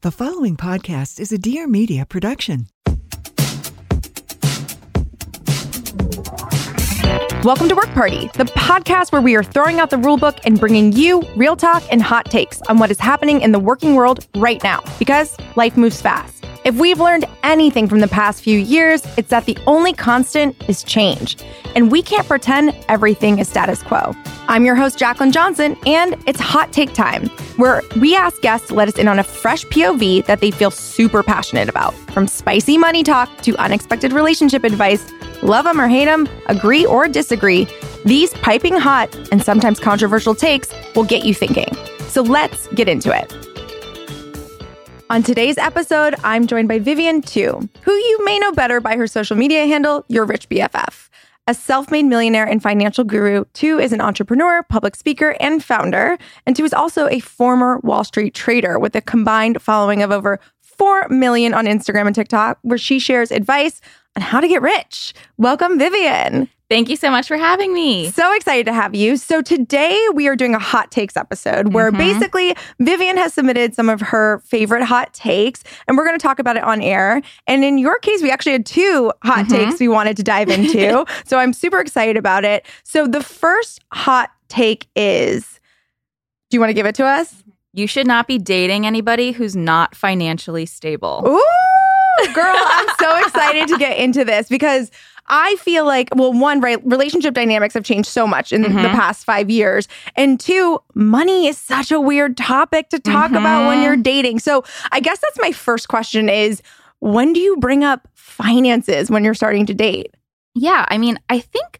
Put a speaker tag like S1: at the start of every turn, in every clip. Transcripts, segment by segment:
S1: The following podcast is a Dear Media production.
S2: Welcome to Work Party, the podcast where we are throwing out the rulebook and bringing you real talk and hot takes on what is happening in the working world right now, because life moves fast. If we've learned anything from the past few years, it's that the only constant is change. And we can't pretend everything is status quo. I'm your host, Jaclyn Johnson, and it's Hot Take Time, where we ask guests to let us in on a fresh POV that they feel super passionate about. From spicy money talk to unexpected relationship advice, love them or hate them, agree or disagree, these piping hot and sometimes controversial takes will get you thinking. So let's get into it. On today's episode, I'm joined by Vivian Tu, who you may know better by her social media handle, Your Rich BFF. A self made millionaire and financial guru, Tu is an entrepreneur, public speaker, and founder. And Tu is also a former Wall Street trader with a combined following of over 4 million on Instagram and TikTok, where she shares advice on how to get rich. Welcome, Vivian.
S3: Thank you so much for having me.
S2: So excited to have you. So, today we are doing a hot takes episode where
S3: Mhm.
S2: basically Vivian has submitted some of her favorite hot takes, and we're going to talk about it on air. And in your case, we actually had two hot
S3: Mhm.
S2: takes we wanted to dive into. so, I'm super excited about it. So, the first hot take is do you want to give it to us?
S3: You should not be dating anybody who's not financially stable.
S2: Ooh, girl, I'm so excited to get into this because I feel like, well, one, right, relationship dynamics have changed so much in the
S3: Mhm.
S2: past five years. And two, money is such a weird topic to talk about when
S3: Mhm.
S2: you're dating. So I guess that's my first question is when do you bring up finances when you're starting to date?
S3: Yeah, I mean, I think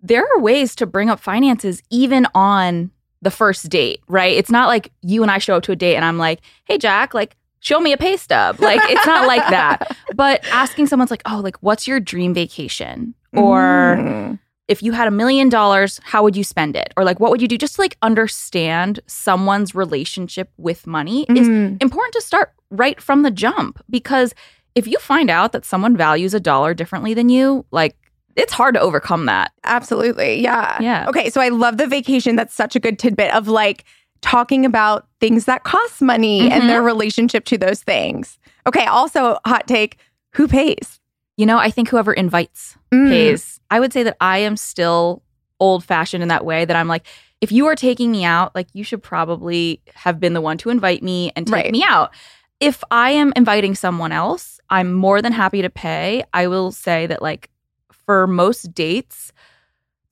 S3: there are ways to bring up finances even on the first date, right? It's not like you and I show up to a date and I'm like, hey, Jack, like, show me a pay stub. Like, it's not like that. But asking someone's like, oh, like, what's your dream vacation? Or
S2: Mm.
S3: if you had a million dollars, how would you spend it? Or like, what would you do? Just to, like understand someone's relationship with money is
S2: Mm.
S3: important to start right from the jump because if you find out that someone values a dollar differently than you, like it's hard to overcome that.
S2: Absolutely. Yeah.
S3: Yeah.
S2: Okay. So I love the vacation. That's such a good tidbit of like talking about things that cost money
S3: Mhm.
S2: and their relationship to those things. Okay. Also, hot take who pays?
S3: You know, I think whoever invites
S2: Mm.
S3: pays. I would say that I am still old fashioned in that way that I'm like, if you are taking me out, like you should probably have been the one to invite me and take
S2: Right.
S3: me out. If I am inviting someone else, I'm more than happy to pay. I will say that, like, for most dates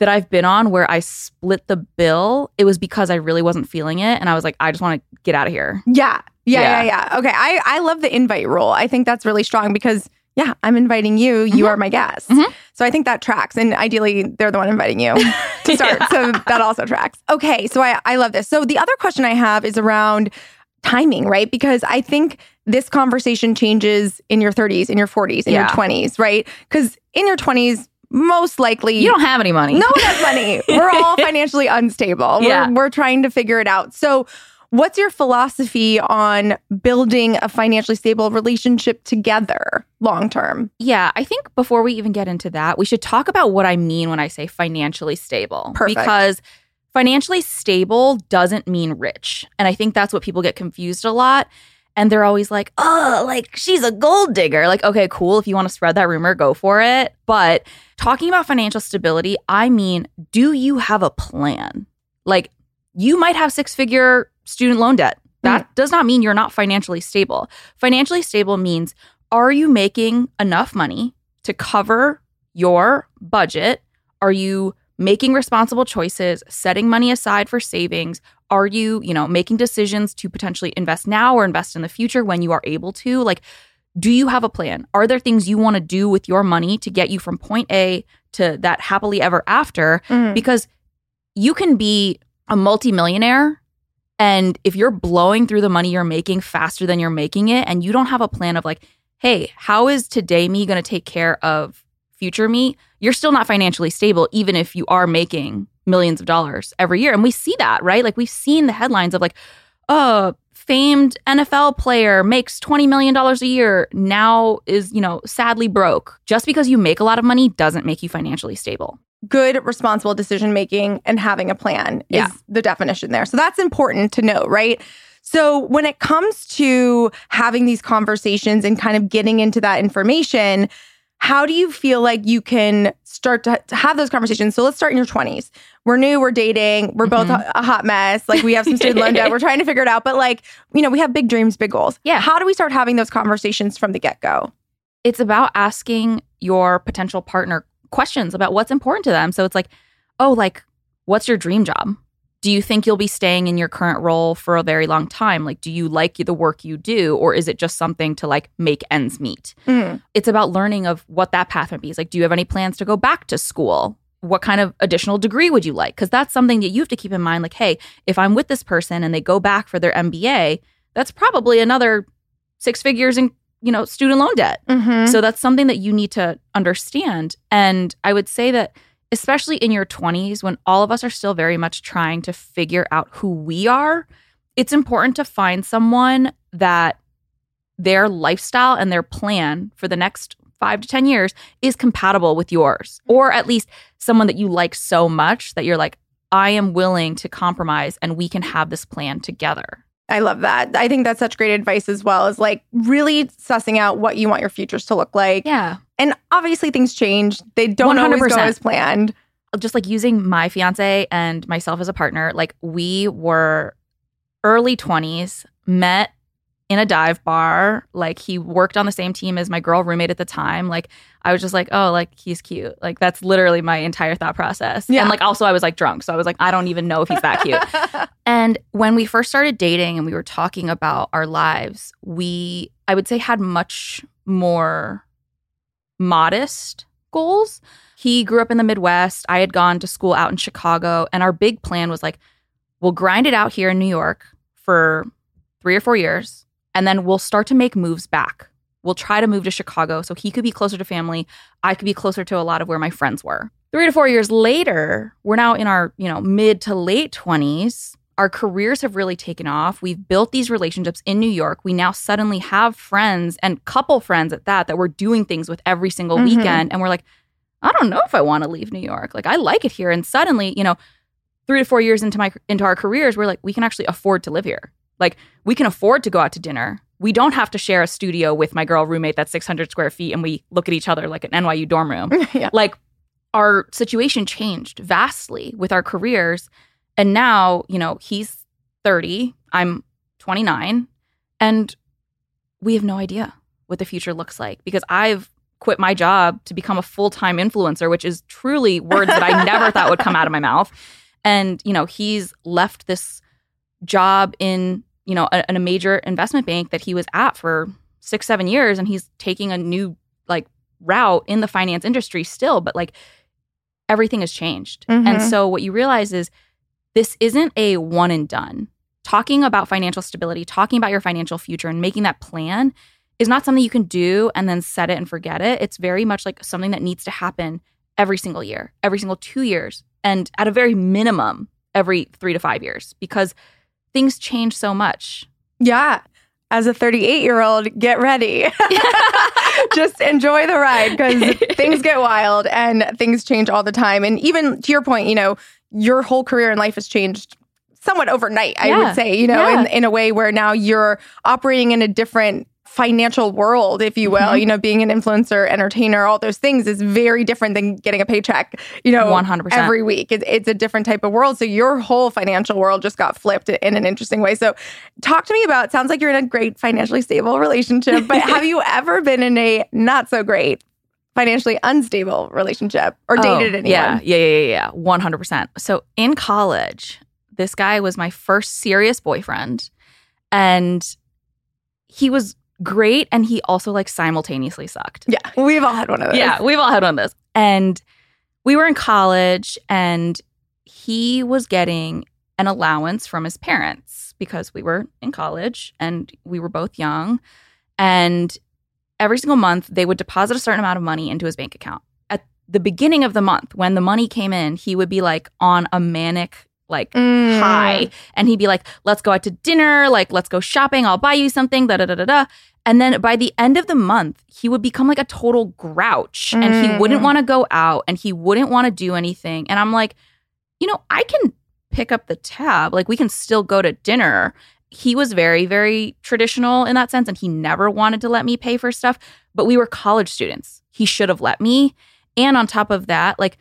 S3: that I've been on where I split the bill, it was because I really wasn't feeling it. And I was like, I just want to get out of here.
S2: Yeah. Yeah. Yeah.
S3: Yeah.
S2: Yeah. Okay. I, I love the invite rule. I think that's really strong because, yeah, I'm inviting you. You
S3: Mhm.
S2: are my guest.
S3: Mhm.
S2: So I think that tracks. And ideally, they're the one inviting you to start.
S3: Yeah.
S2: So that also tracks. Okay. So I, I love this. So the other question I have is around timing, right? Because I think this conversation changes in your 30s, in your 40s, in your 20s, right? Because in your 20s, most likely
S3: You don't have any money.
S2: no one has money. We're all financially unstable.
S3: Yeah.
S2: We're, we're trying to figure it out. So, what's your philosophy on building a financially stable relationship together long term?
S3: Yeah, I think before we even get into that, we should talk about what I mean when I say financially stable.
S2: Perfect.
S3: Because financially stable doesn't mean rich. And I think that's what people get confused a lot. And they're always like, oh, like she's a gold digger. Like, okay, cool. If you want to spread that rumor, go for it. But talking about financial stability, I mean, do you have a plan? Like, you might have six figure student loan debt. Mm. That does not mean you're not financially stable. Financially stable means are you making enough money to cover your budget? Are you making responsible choices, setting money aside for savings? Are you, you know, making decisions to potentially invest now or invest in the future when you are able to? Like do you have a plan? Are there things you want to do with your money to get you from point A to that happily ever after?
S2: Mhm.
S3: Because you can be a multimillionaire and if you're blowing through the money you're making faster than you're making it and you don't have a plan of like, hey, how is today me going to take care of future me? You're still not financially stable even if you are making millions of dollars every year. And we see that, right? Like we've seen the headlines of like, oh, famed NFL player makes $20 million a year, now is, you know, sadly broke. Just because you make a lot of money doesn't make you financially stable.
S2: good responsible decision making and having a plan
S3: Yeah.
S2: is the definition there. So that's important to know, right? So when it comes to having these conversations and kind of getting into that information, how do you feel like you can start to, to have those conversations? So let's start in your 20s. We're new, we're dating, we're both
S3: Mhm.
S2: a, a hot mess. Like we have some student loan debt, we're trying to figure it out. But like, you know, we have big dreams, big goals.
S3: Yeah.
S2: How do we start having those conversations from the get go?
S3: It's about asking your potential partner questions about what's important to them. So it's like, oh, like, what's your dream job? Do you think you'll be staying in your current role for a very long time? Like, do you like the work you do, or is it just something to like make ends meet? it's about learning of what that path might be. It's like, do you have any plans to go back to school? What kind of additional degree would you like? Because that's something that you have to keep in mind. Like, hey, if I'm with this person and they go back for their MBA, that's probably another six figures in you know student loan debt.
S2: Mm-hmm.
S3: So that's something that you need to understand. And I would say that, especially in your 20s, when all of us are still very much trying to figure out who we are, it's important to find someone that their lifestyle and their plan for the next five to 10 years is compatible with yours, mm-hmm. or at least someone that you like so much that you're like, I am willing to compromise and we can have this plan together.
S2: I love that. I think that's such great advice as well as like really sussing out what you want your futures to look like.
S3: Yeah.
S2: And obviously things change. They don't always go
S3: 100%.
S2: as planned.
S3: just like using my fiance and myself as a partner, like we were early 20s, met in a dive bar. Like he worked on the same team as my girl roommate at the time. Like I was just like, oh, like he's cute. Like that's literally my entire thought process.
S2: Yeah.
S3: And like also I was like drunk. So I was like, I don't even know if he's that cute. And when we first started dating and we were talking about our lives, we, I would say, had much more modest goals. He grew up in the Midwest. I had gone to school out in Chicago. And our big plan was like, we'll grind it out here in New York for three or four years. And then we'll start to make moves back. We'll try to move to Chicago so he could be closer to family. I could be closer to a lot of where my friends were. Three to four years later, we're now in our, you know, mid to late 20s. Our careers have really taken off. We've built these relationships in New York. We now suddenly have friends and couple friends at that that we're doing things with every single
S2: Mhm.
S3: weekend. And we're like, I don't know if I want to leave New York. Like I like it here. And suddenly, you know, three to four years into my into our careers, we're like, we can actually afford to live here. Like we can afford to go out to dinner. We don't have to share a studio with my girl roommate that's 600 square feet and we look at each other like an NYU dorm room.
S2: yeah.
S3: like our situation changed vastly with our careers. And now, you know, he's 30, I'm 29, and we have no idea what the future looks like because I've quit my job to become a full-time influencer, which is truly words that I never thought would come out of my mouth. And, you know, he's left this job in, you know, a, in a major investment bank that he was at for six, seven years, and he's taking a new like route in the finance industry still, but like everything has changed. And
S2: Mhm.
S3: so what you realize is this isn't a one and done. Talking about financial stability, talking about your financial future and making that plan is not something you can do and then set it and forget it. It's very much like something that needs to happen every single year, every single 2 years, and at a very minimum every 3 to 5 years because things change so much.
S2: Yeah. As a 38 year old, get ready. Just enjoy the ride because things get wild and things change all the time. And even to your point, you know, your whole career in life has changed somewhat overnight, I
S3: Yeah.
S2: would say, you know,
S3: Yeah.
S2: in, in a way where now you're operating in a different financial world, if you will.
S3: Mhm.
S2: You know, being an influencer, entertainer, all those things is very different than getting a paycheck, you know,
S3: 100%.
S2: every week. It, it's a different type of world. So your whole financial world just got flipped in an interesting way. So talk to me about sounds like you're in a great financially stable relationship, but have you ever been in a not so great financially unstable relationship or
S3: Oh,
S2: dated anyone?
S3: Yeah, yeah, yeah, yeah, yeah. One hundred percent. So in college, this guy was my first serious boyfriend, and he was great, and he also like simultaneously sucked.
S2: Yeah. We've all had one of those.
S3: Yeah, we've all had one of those. And we were in college, and he was getting an allowance from his parents because we were in college and we were both young. And every single month, they would deposit a certain amount of money into his bank account. At the beginning of the month, when the money came in, he would be like on a manic, like,
S2: Mm.
S3: high. And he'd be like, let's go out to dinner, like, let's go shopping, I'll buy you something, da da da da da. And then by the end of the month, he would become like a total grouch and he
S2: Mm.
S3: wouldn't want to go out and he wouldn't want to do anything. And I'm like, you know, I can pick up the tab, like, we can still go to dinner. He was very, very traditional in that sense and he never wanted to let me pay for stuff, but we were college students. He should have let me. And on top of that, like,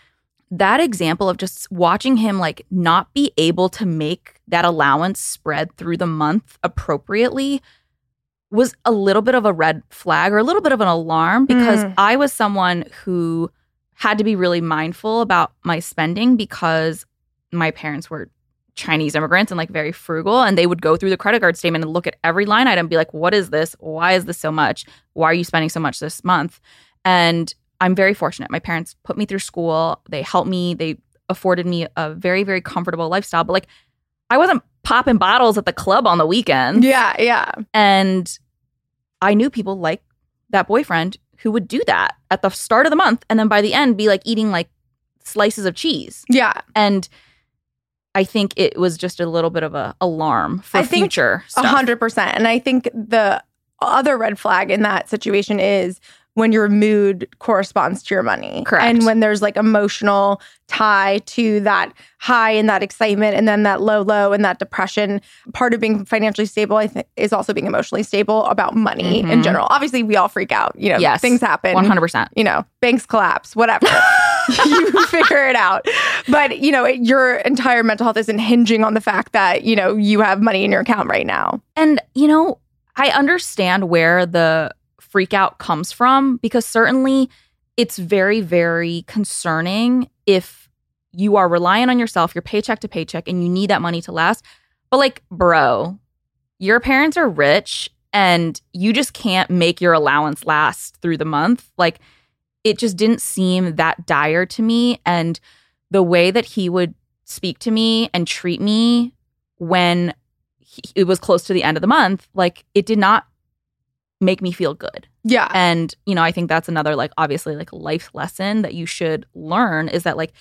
S3: that example of just watching him like not be able to make that allowance spread through the month appropriately was a little bit of a red flag or a little bit of an alarm because
S2: Mm.
S3: I was someone who had to be really mindful about my spending because my parents were Chinese immigrants and like very frugal and they would go through the credit card statement and look at every line item and be like what is this? Why is this so much? Why are you spending so much this month? And I'm very fortunate my parents put me through school they helped me they afforded me a very very comfortable lifestyle but like I wasn't popping bottles at the club on the weekends
S2: Yeah. Yeah.
S3: and I knew people like that boyfriend who would do that at the start of the month and then by the end be like eating like slices of cheese.
S2: Yeah.
S3: And I think it was just a little bit of a alarm for
S2: I
S3: future
S2: A hundred percent. And I think the other red flag in that situation is when your mood corresponds to your money.
S3: Correct.
S2: And when there's like emotional tie to that high and that excitement and then that low, low and that depression. Part of being financially stable, I think, is also being emotionally stable about money in
S3: Mhm.
S2: general. Obviously, we all freak out. You know,
S3: Yes.
S2: things happen.
S3: 100%.
S2: You know, banks collapse, whatever. you figure it out. But, you know, it, your entire mental health isn't hinging on the fact that, you know, you have money in your account right now.
S3: And, you know, I understand where the freak out comes from because certainly it's very, very concerning if you are relying on yourself, your paycheck to paycheck, and you need that money to last. But, like, bro, your parents are rich and you just can't make your allowance last through the month. Like, it just didn't seem that dire to me. And the way that he would speak to me and treat me when he, it was close to the end of the month, like it did not make me feel good.
S2: Yeah.
S3: And, you know, I think that's another, like, obviously, like, life lesson that you should learn is that, like,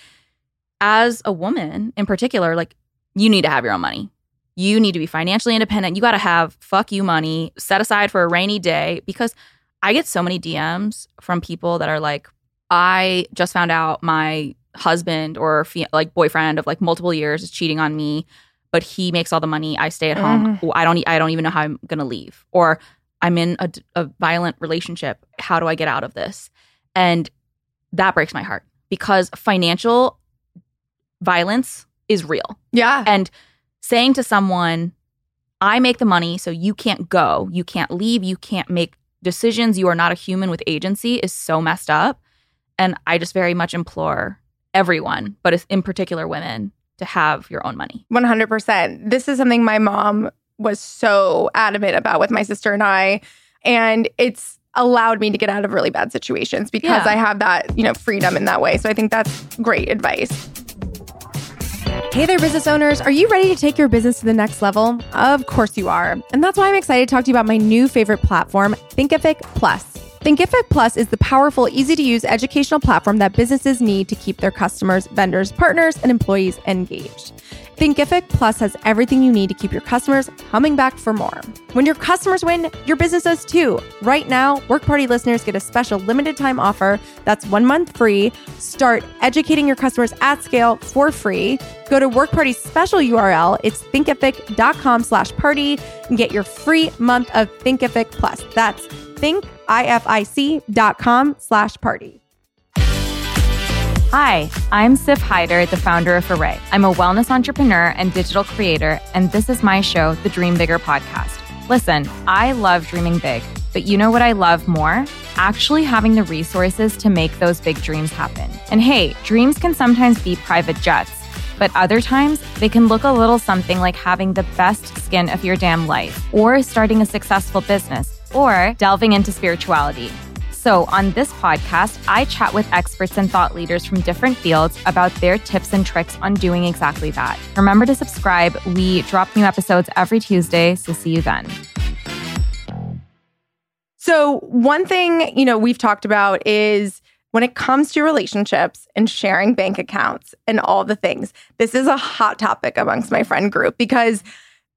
S3: as a woman in particular, like, you need to have your own money. You need to be financially independent. You got to have fuck you money set aside for a rainy day because I get so many DMs from people that are like, I just found out my husband or like boyfriend of like multiple years is cheating on me, but he makes all the money. I stay at home. Mm-hmm. I don't. I don't even know how I'm gonna leave. Or I'm in a, a violent relationship. How do I get out of this? And that breaks my heart because financial violence is real.
S2: Yeah.
S3: And saying to someone, I make the money, so you can't go, you can't leave, you can't make decisions, you are not a human with agency is so messed up. And I just very much implore everyone, but in particular women, to have your own money.
S2: 100%. This is something my mom was so adamant about with my sister and I. And it's allowed me to get out of really bad situations because
S3: Yeah.
S2: I have that, you know, freedom in that way. So I think that's great advice. Hey there, business owners. Are you ready to take your business to the next level? Of course you are. And that's why I'm excited to talk to you about my new favorite platform, Thinkific Plus.
S4: Thinkific Plus is the powerful, easy to use educational platform that businesses need to keep their customers, vendors, partners, and employees engaged. Thinkific Plus has everything you need to keep your customers coming back for more. When your customers win, your business does too. Right now, Work Party listeners get a special limited time offer that's one month free. Start educating your customers at scale for free. Go to Work Party's special URL. It's thinkific.com slash party and get your free month of Thinkific Plus. That's thinkific.com slash party.
S5: Hi, I'm Sif Hyder, the founder of Array. I'm a wellness entrepreneur and digital creator, and this is my show, the Dream Bigger podcast. Listen, I love dreaming big, but you know what I love more? Actually having the resources to make those big dreams happen. And hey, dreams can sometimes be private jets, but other times they can look a little something like having the best skin of your damn life, or starting a successful business, or delving into spirituality. So, on this podcast, I chat with experts and thought leaders from different fields about their tips and tricks on doing exactly that. Remember to subscribe. We drop new episodes every Tuesday, so see you then.
S2: So, one thing, you know, we've talked about is when it comes to relationships and sharing bank accounts and all the things, this is a hot topic amongst my friend group because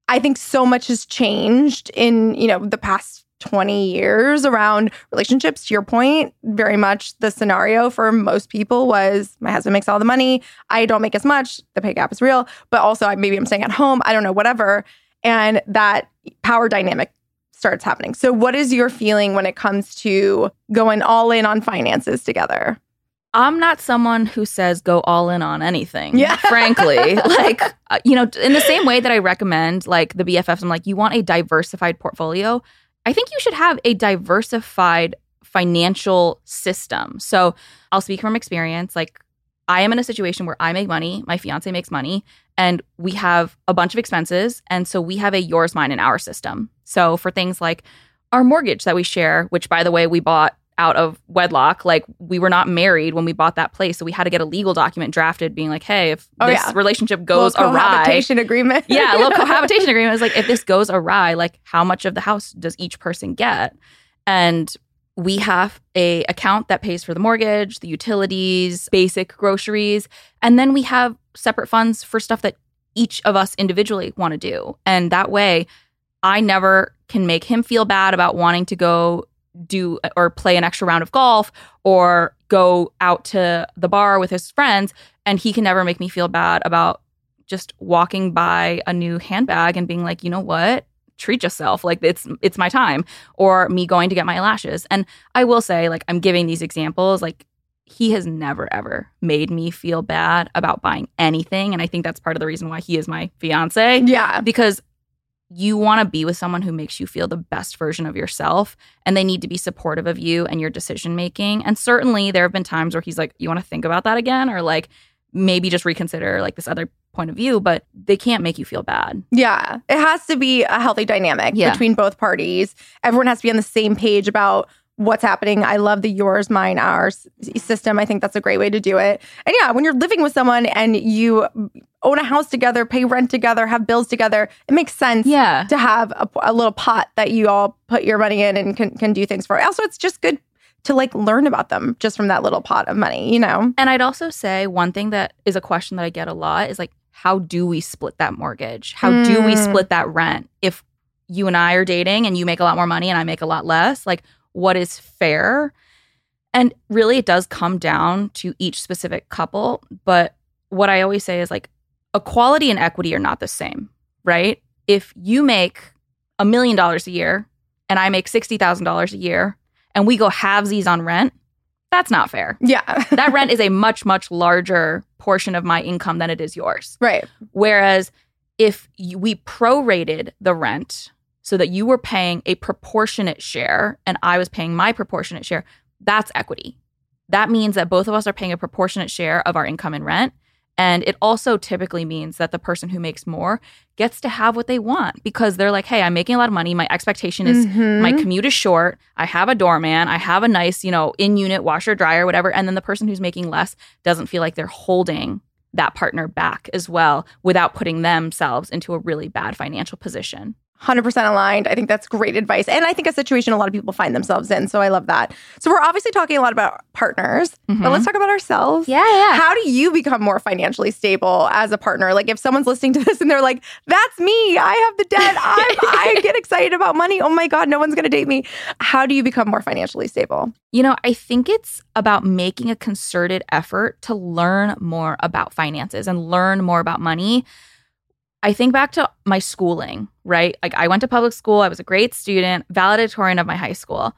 S2: I think so much has changed in, you know, the past 20 years around relationships. To your point, very much the scenario for most people was my husband makes all the money. I don't make as much. The pay gap is real, but also maybe I'm staying at home. I don't know, whatever. And that power dynamic starts happening. So, what is your feeling when it comes to going all in on finances together?
S3: I'm not someone who says go all in on anything.
S2: Yeah.
S3: Frankly, like, uh, you know, in the same way that I recommend like the BFFs, I'm like, you want a diversified portfolio. I think you should have a diversified financial system. So I'll speak from experience. Like, I am in a situation where I make money, my fiance makes money, and we have a bunch of expenses. And so we have a yours, mine, and our system. So for things like our mortgage that we share, which by the way, we bought out of wedlock. Like we were not married when we bought that place, so we had to get a legal document drafted, being like, "Hey, if
S2: Oh,
S3: this
S2: yeah.
S3: relationship goes
S2: Little
S3: awry,
S2: cohabitation agreement.
S3: yeah, a little cohabitation agreement is like if this goes awry, like how much of the house does each person get? And we have a account that pays for the mortgage, the utilities, basic groceries, and then we have separate funds for stuff that each of us individually want to do. And that way, I never can make him feel bad about wanting to go do or play an extra round of golf or go out to the bar with his friends and he can never make me feel bad about just walking by a new handbag and being like, "You know what? Treat yourself. Like it's it's my time." Or me going to get my lashes. And I will say like I'm giving these examples like he has never ever made me feel bad about buying anything and I think that's part of the reason why he is my fiance
S2: Yeah.
S3: because you want to be with someone who makes you feel the best version of yourself and they need to be supportive of you and your decision making and certainly there have been times where he's like you want to think about that again or like maybe just reconsider like this other point of view but they can't make you feel bad
S2: Yeah. It has to be a healthy dynamic
S3: Yeah.
S2: between both parties. Everyone has to be on the same page about what's happening. I love the yours, mine, ours system. I think that's a great way to do it. And yeah, when you're living with someone and you own a house together, pay rent together, have bills together, it makes sense
S3: yeah
S2: to have a, a little pot that you all put your money in and can, can do things for. Also, it's just good to like learn about them just from that little pot of money, you know?
S3: and i'd also say one thing that is a question that i get a lot is like how do we split that mortgage how do we
S2: Mm.
S3: split that rent if you and i are dating and you make a lot more money and i make a lot less like what is fair. And really it does come down to each specific couple. But what i always say is like equality and equity are not the same right? If you make a million dollars a year and i make $60000 a year and we go halvesies on rent that's not fair.
S2: Yeah.
S3: that rent is a much much larger portion of my income than it is yours.
S2: Right.
S3: whereas if we prorated the rent so that you were paying a proportionate share and i was paying my proportionate share that's equity. That means that both of us are paying a proportionate share of our income and rent. And it also typically means that the person who makes more gets to have what they want because they're like hey i'm making a lot of money. My expectation is
S2: Mhm.
S3: my commute is short. I have a doorman. I have a nice you know in unit washer dryer whatever. And then the person who's making less doesn't feel like they're holding that partner back as well without putting themselves into a really bad financial position
S2: 100% aligned. I think that's great advice. And I think a situation a lot of people find themselves in. So I love that. So we're obviously talking a lot about partners, but let's talk about ourselves.
S3: Mm-hmm. Yeah, yeah.
S2: How do you become more financially stable as a partner? Like if someone's listening to this and they're like, that's me, I have the debt, I'm, I get excited about money. Oh my God, no one's going to date me. How do you become more financially stable?
S3: You know, I think it's about making a concerted effort to learn more about finances and learn more about money. I think back to my schooling, right? Like I went to public school, I was a great student, valedictorian of my high school.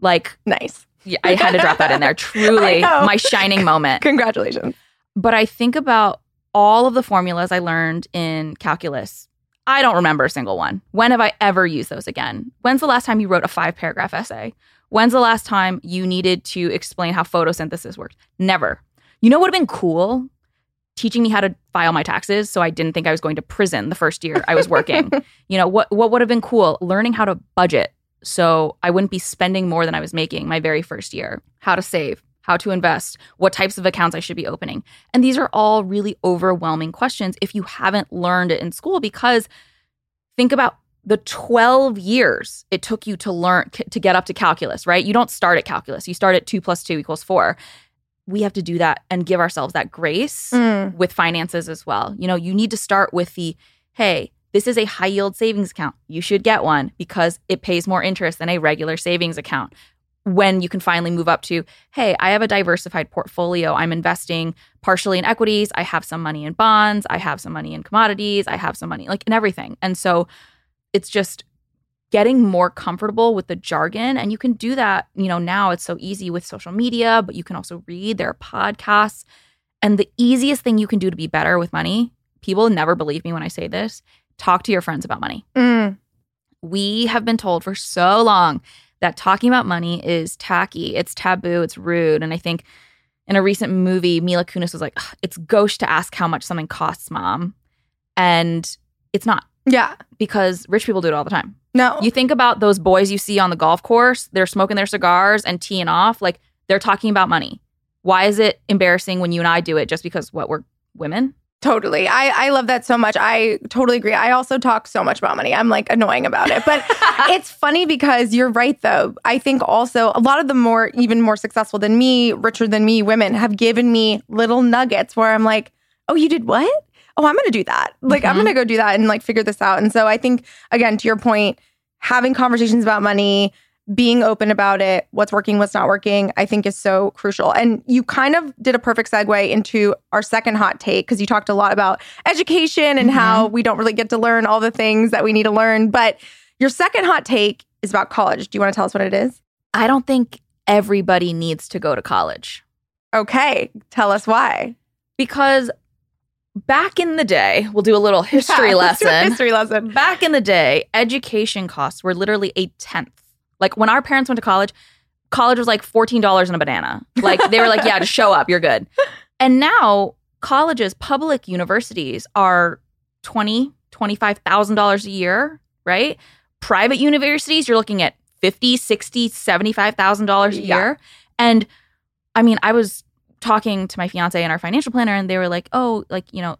S3: Like
S2: Nice.
S3: yeah, I had to drop that in there. Truly my shining moment.
S2: Congratulations.
S3: But I think about all of the formulas I learned in calculus. I don't remember a single one. When have I ever used those again? When's the last time you wrote a five paragraph essay? When's the last time you needed to explain how photosynthesis worked? Never. You know what would have been cool? Teaching me how to file my taxes so I didn't think I was going to prison the first year I was working. you know, what what would have been cool? Learning how to budget so I wouldn't be spending more than I was making my very first year. How to save, how to invest, what types of accounts I should be opening. And these are all really overwhelming questions if you haven't learned it in school because think about the 12 years it took you to learn to get up to calculus, right? You don't start at calculus. You start at 2 plus 2 equals 4. We have to do that and give ourselves that grace
S2: Mm.
S3: with finances as well. You know, you need to start with the hey, this is a high yield savings account. You should get one because it pays more interest than a regular savings account. When you can finally move up to, hey, I have a diversified portfolio. I'm investing partially in equities. I have some money in bonds. I have some money in commodities. I have some money like in everything. And so it's just getting more comfortable with the jargon. And you can do that, you know, now it's so easy with social media, but you can also read. There are podcasts. And the easiest thing you can do to be better with money, people never believe me when I say this, talk to your friends about money.
S2: Mm.
S3: We have been told for so long that talking about money is tacky, it's taboo, it's rude. And I think in a recent movie, Mila Kunis was like, it's gauche to ask how much something costs, mom. And it's not
S2: Yeah.
S3: because rich people do it all the time.
S2: No.
S3: You think about those boys you see on the golf course, they're smoking their cigars and teeing off, like they're talking about money. Why is it embarrassing when you and I do it just because what we're women?
S2: Totally. I, I love that so much. I totally agree. I also talk so much about money. I'm like annoying about it. But it's funny because you're right, though. I think also a lot of the more, even more successful than me, richer than me women have given me little nuggets where I'm like, oh, you did what? Oh, I'm going to do that. Like, I'm
S3: Mhm.
S2: going to go do that and like figure this out. And so I think, again, to your point, having conversations about money, being open about it, what's working, what's not working, I think is so crucial. And you kind of did a perfect segue into our second hot take because you talked a lot about education and how we don't really get to learn all the things that we need to learn. But your second hot take is about college. Do you want to tell us what it is?
S3: I don't think everybody needs to go to college
S2: Okay, tell us why.
S3: because back in the day, we'll do a little history
S2: Yeah, let's do a
S3: lesson.
S2: history lesson.
S3: Back in the day, education costs were literally a tenth. Like when our parents went to college, college was like $14 and a banana. Like they were like, yeah, just show up, you're good. And now colleges, public universities are twenty, twenty-five thousand dollars a year, right? Private universities, you're looking at fifty, sixty, seventy-five thousand dollars a
S2: Yeah.
S3: year. And I mean, I was talking to my fiance and our financial planner, and they were like, Oh, like, you know,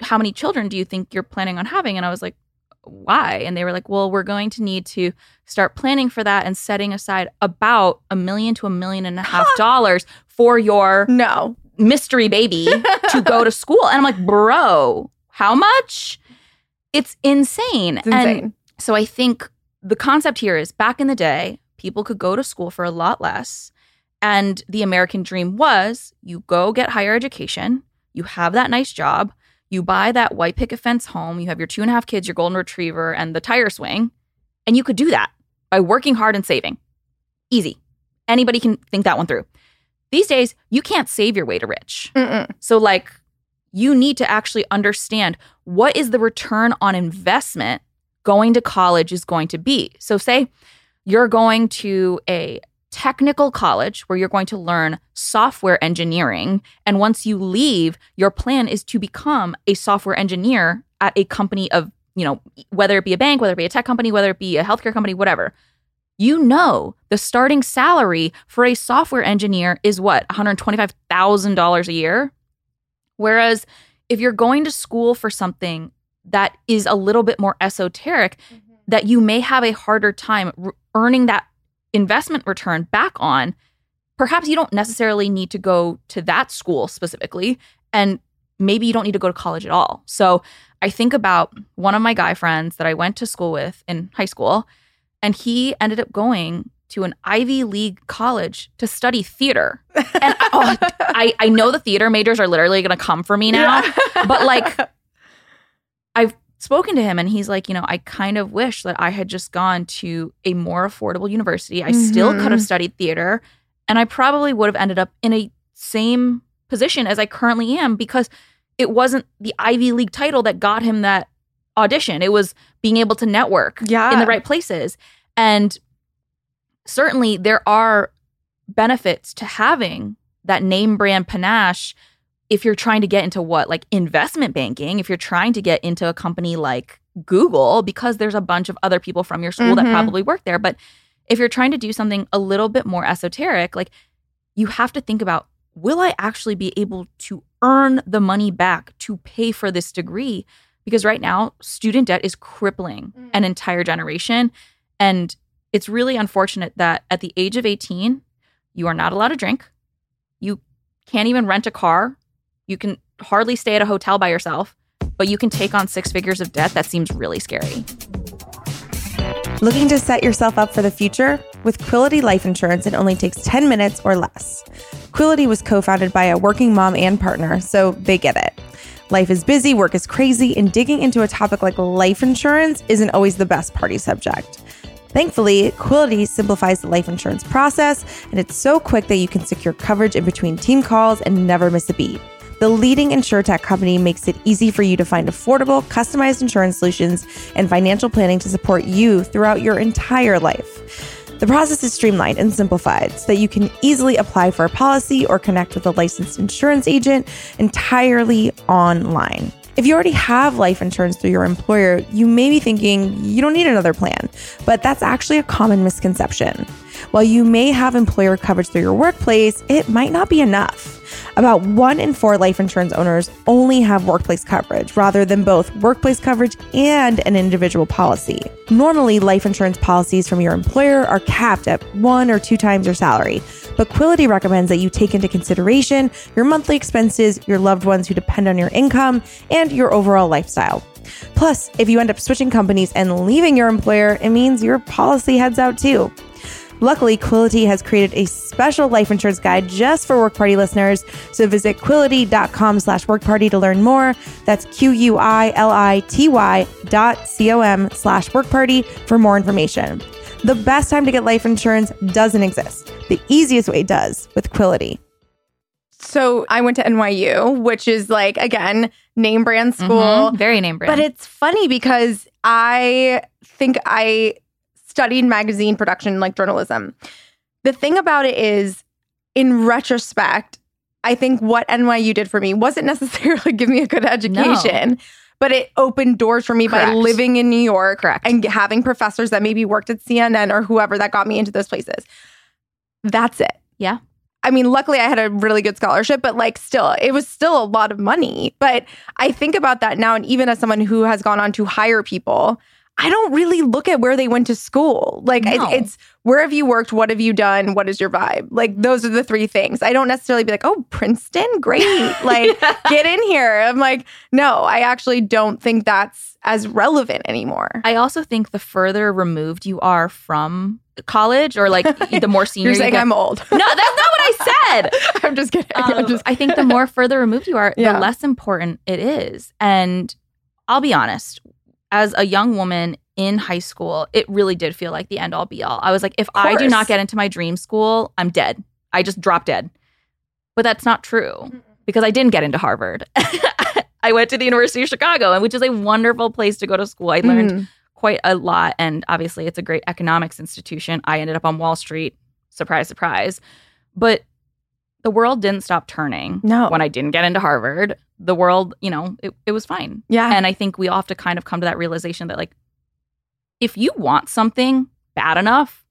S3: how many children do you think you're planning on having? And I was like, why? And they were like, well, we're going to need to start planning for that and setting aside about a million to a million and a half dollars for your
S2: No.
S3: mystery baby to go to school. And I'm like, bro, how much? It's insane.
S2: It's insane.
S3: And so I think the concept here is back in the day, people could go to school for a lot less. And the American dream was you go get higher education, you have that nice job, you buy that white picket fence home, you have your two and a half kids, your golden retriever, and the tire swing. And you could do that by working hard and saving. Easy. Anybody can think that one through. These days, you can't save your way to rich.
S2: Mm-mm.
S3: So, like, you need to actually understand what is the return on investment going to college is going to be. So, say you're going to a technical college where you're going to learn software engineering. And once you leave, your plan is to become a software engineer at a company of, you know, whether it be a bank, whether it be a tech company, whether it be a healthcare company, whatever. You know, the starting salary for a software engineer is what, $125,000 a year? Whereas if you're going to school for something that is a little bit more esoteric, mm-hmm. that you may have a harder time r- earning that investment return back on. Perhaps you don't necessarily need to go to that school specifically, and maybe you don't need to go to college at all. So I think about one of my guy friends that I went to school with in high school, and he ended up going to an Ivy League college to study theater. And I, oh, I, I know the theater majors are literally going to come for me now, but like I've spoken to him and he's like, you know, I kind of wish that I had just gone to a more affordable university. I still could have
S2: Mhm.
S3: studied theater and I probably would have ended up in a same position as I currently am because it wasn't the Ivy League title that got him that audition. It was being able to network
S2: Yeah.
S3: in the right places. And certainly there are benefits to having that name brand panache if you're trying to get into what like investment banking, if you're trying to get into a company like Google because there's a bunch of other people from your school that
S2: Mhm.
S3: probably work there, but if you're trying to do something a little bit more esoteric, like you have to think about will I actually be able to earn the money back to pay for this degree? Because right now, student debt is crippling an entire generation. And it's really unfortunate that at the age of 18, you are not allowed to drink. You can't even rent a car. You can hardly stay at a hotel by yourself, but you can take on six figures of debt. That seems really scary.
S2: Looking to set yourself up for the future? With Quility Life Insurance, it only takes 10 minutes or less. Quility was co founded by a working mom and partner, so they get it. Life is busy, work is crazy, and digging into a topic like life insurance isn't always the best party subject. Thankfully, Quility simplifies the life insurance process, and it's so quick that you can secure coverage in between team calls and never miss a beat. The leading insurtech company makes it easy for you to find affordable, customized insurance solutions and financial planning to support you throughout your entire life. The process is streamlined and simplified so that you can easily apply for a policy or connect with a licensed insurance agent entirely online. If you already have life insurance through your employer, you may be thinking you don't need another plan, but that's actually a common misconception. While you may have employer coverage through your workplace, it might not be enough. About one in four life insurance owners only have workplace coverage rather than both workplace coverage and an individual policy. Normally, life insurance policies from your employer are capped at one or two times your salary, but Quility recommends that you take into consideration your monthly expenses, your loved ones who depend on your income, and your overall lifestyle. Plus, if you end up switching companies and leaving your employer, it means your policy heads out too. Luckily, Quility has created a special life insurance guide just for Work Party listeners. So visit quility.com slash workparty to learn more. That's Q-U-I-L-I-T-Y dot C-O-M slash workparty for more information. The best time to get life insurance doesn't exist. The easiest way does with Quility. So I went to NYU, which is like, again, name brand school.
S3: Mhm. Very name brand.
S2: But it's funny because I think I studied magazine production, like journalism. The thing about it is, in retrospect, I think what NYU did for me wasn't necessarily give me a good education, but it opened doors for me by living in New York
S3: Correct.
S2: and having professors that maybe worked at CNN or whoever that got me into those places. That's it.
S3: Yeah.
S2: I mean, luckily I had a really good scholarship, but like still, it was still a lot of money. But I think about that now, and even as someone who has gone on to hire people, I don't really look at where they went to school. Like
S3: No.
S2: it's where have you worked? What have you done? What is your vibe? Like those are the three things. I don't necessarily be like, oh, Princeton, great. Like get in here. I'm like, no, I actually don't think that's as relevant anymore.
S3: I also think the further removed you are from college or like the more senior
S2: You're
S3: you
S2: saying
S3: get-
S2: I'm old.
S3: No, that's not what I said.
S2: I'm just kidding. I'm
S3: Um,
S2: just
S3: I think the more further removed you are,
S2: Yeah.
S3: the less important it is. And I'll be honest, as a young woman in high school, it really did feel like the end all be all. I was like, if I do not get into my dream school, I'm dead. I just drop dead. But that's not true because I didn't get into Harvard. I went to the University of Chicago, and which is a wonderful place to go to school. I learned
S2: Mhm.
S3: quite a lot. And obviously, it's a great economics institution. I ended up on Wall Street. Surprise, surprise. But the world didn't stop turning
S2: No.
S3: when I didn't get into Harvard. The world, you know, it, it was fine.
S2: Yeah.
S3: And I think we all have to kind of come to that realization that, like, if you want something bad enough,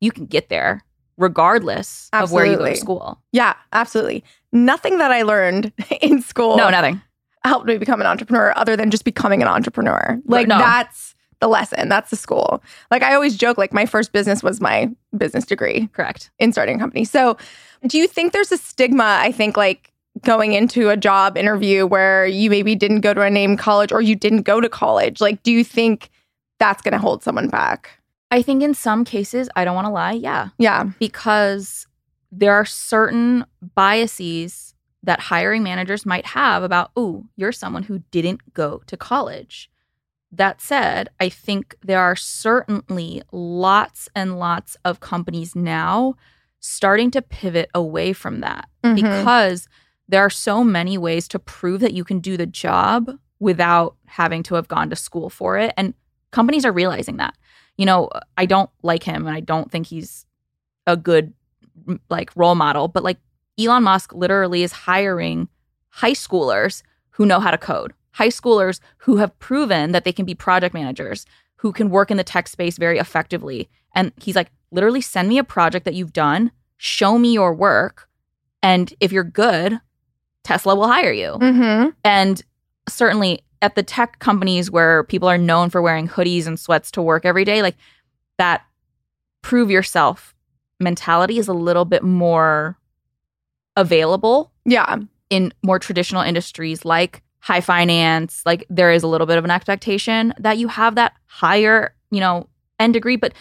S3: you can get there regardless of where you go to school.
S2: Yeah, absolutely. Nothing that I learned in school
S3: No, nothing.
S2: helped me become an entrepreneur other than just becoming an entrepreneur. Like
S3: No.
S2: that's the lesson. That's the school. Like I always joke, like my first business was my business degree
S3: Correct.
S2: in starting a company. So, do you think there's a stigma? I think like going into a job interview where you maybe didn't go to a name college or you didn't go to college. Like, do you think that's going to hold someone back?
S3: I think in some cases, I don't want to lie, yeah,
S2: Yeah.
S3: because there are certain biases that hiring managers might have about, oh, you're someone who didn't go to college. That said, I think there are certainly lots and lots of companies now starting to pivot away from that
S2: Mhm.
S3: because there are so many ways to prove that you can do the job without having to have gone to school for it. And companies are realizing that. You know, I don't like him and I don't think he's a good like role model, but like Elon Musk literally is hiring high schoolers who know how to code, high schoolers who have proven that they can be project managers, who can work in the tech space very effectively. And he's like, literally send me a project that you've done, show me your work. And if you're good, Tesla will hire you.
S2: Mm-hmm.
S3: And certainly at the tech companies where people are known for wearing hoodies and sweats to work every day, like that prove yourself mentality is a little bit more available
S2: Yeah.
S3: in more traditional industries like high finance. Like there is a little bit of an expectation that you have that higher, you know, end degree. But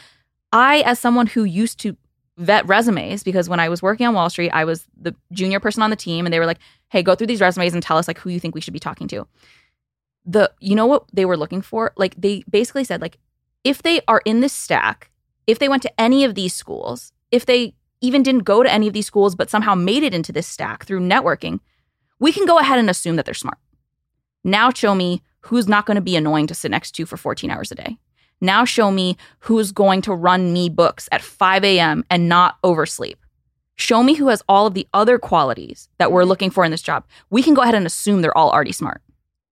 S3: I, as someone who used to vet resumes, because when I was working on Wall Street, I was the junior person on the team and they were like, hey, go through these resumes and tell us like who you think we should be talking to. The you know what they were looking for? Like they basically said, like, if they are in this stack, if they went to any of these schools, if they even didn't go to any of these schools but somehow made it into this stack through networking, we can go ahead and assume that they're smart. Now show me who's not going to be annoying to sit next to for 14 hours a day. Now show me who's going to run me books at 5 a.m. and not oversleep. Show me who has all of the other qualities that we're looking for in this job. We can go ahead and assume they're all already smart.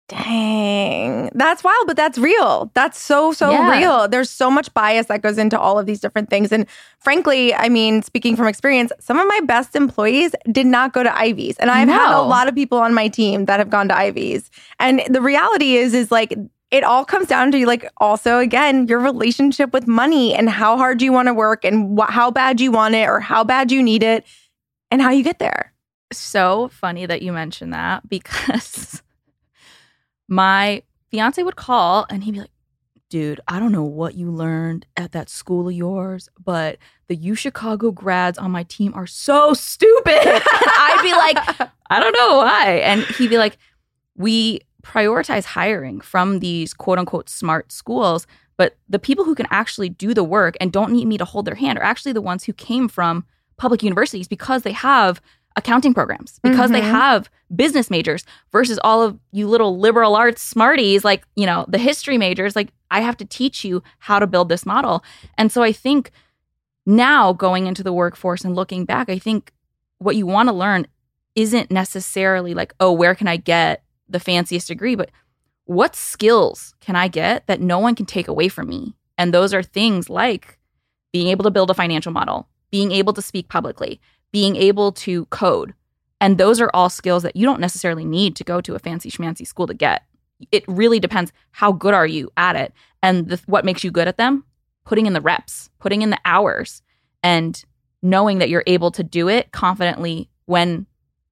S2: Dang. That's wild, but that's real. That's so, so
S3: Yeah.
S2: real. There's so much bias that goes into all of these different things. And frankly, I mean, speaking from experience, some of my best employees did not go to Ivies. And I've had a lot of people on my team that have gone to Ivies. And the reality is, is like, it all comes down to like also again your relationship with money and how hard you want to work and wh- how bad you want it or how bad you need it and how you get there.
S3: so funny that you mentioned that because my fiance would call and he'd be like, dude, I don't know what you learned at that school of yours, but the U Chicago grads on my team are so stupid. I'd be like, I don't know why. And he'd be like, we prioritize hiring from these quote unquote smart schools, but the people who can actually do the work and don't need me to hold their hand are actually the ones who came from public universities because they have accounting programs, because they
S2: Mhm.
S3: have business majors versus all of you little liberal arts smarties, like, you know, the history majors. Like, I have to teach you how to build this model. And so I think now going into the workforce and looking back, I think what you want to learn isn't necessarily like, oh, where can I get the fanciest degree, but what skills can I get that no one can take away from me? And those are things like being able to build a financial model, being able to speak publicly, being able to code. And those are all skills that you don't necessarily need to go to a fancy schmancy school to get. It really depends how good are you at it and the, what makes you good at them? Putting in the reps, putting in the hours and knowing that you're able to do it confidently when,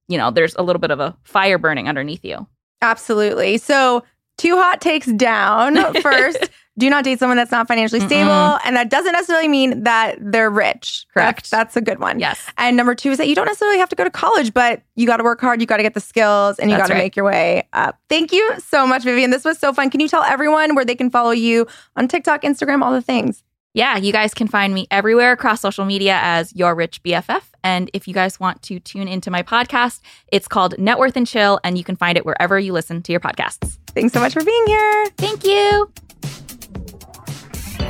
S3: you know, there's a little bit of a fire burning underneath you.
S2: Absolutely. So, two hot takes down. First, do not date someone that's not financially stable.
S3: Mm-mm.
S2: And that doesn't necessarily mean that they're rich.
S3: Correct.
S2: That's, that's a good one.
S3: Yes.
S2: And number two is that you don't necessarily have to go to college, but you got to work hard. You got to get the skills and you got to
S3: right.
S2: make your way up. Thank you so much, Vivian. This was so fun. Can you tell everyone where they can follow you on TikTok, Instagram, all the things?
S3: Yeah, you guys can find me everywhere across social media as Your Rich BFF. And if you guys want to tune into my podcast, it's called Net Worth and Chill, and you can find it wherever you listen to your podcasts.
S2: Thanks so much for being here.
S3: Thank you.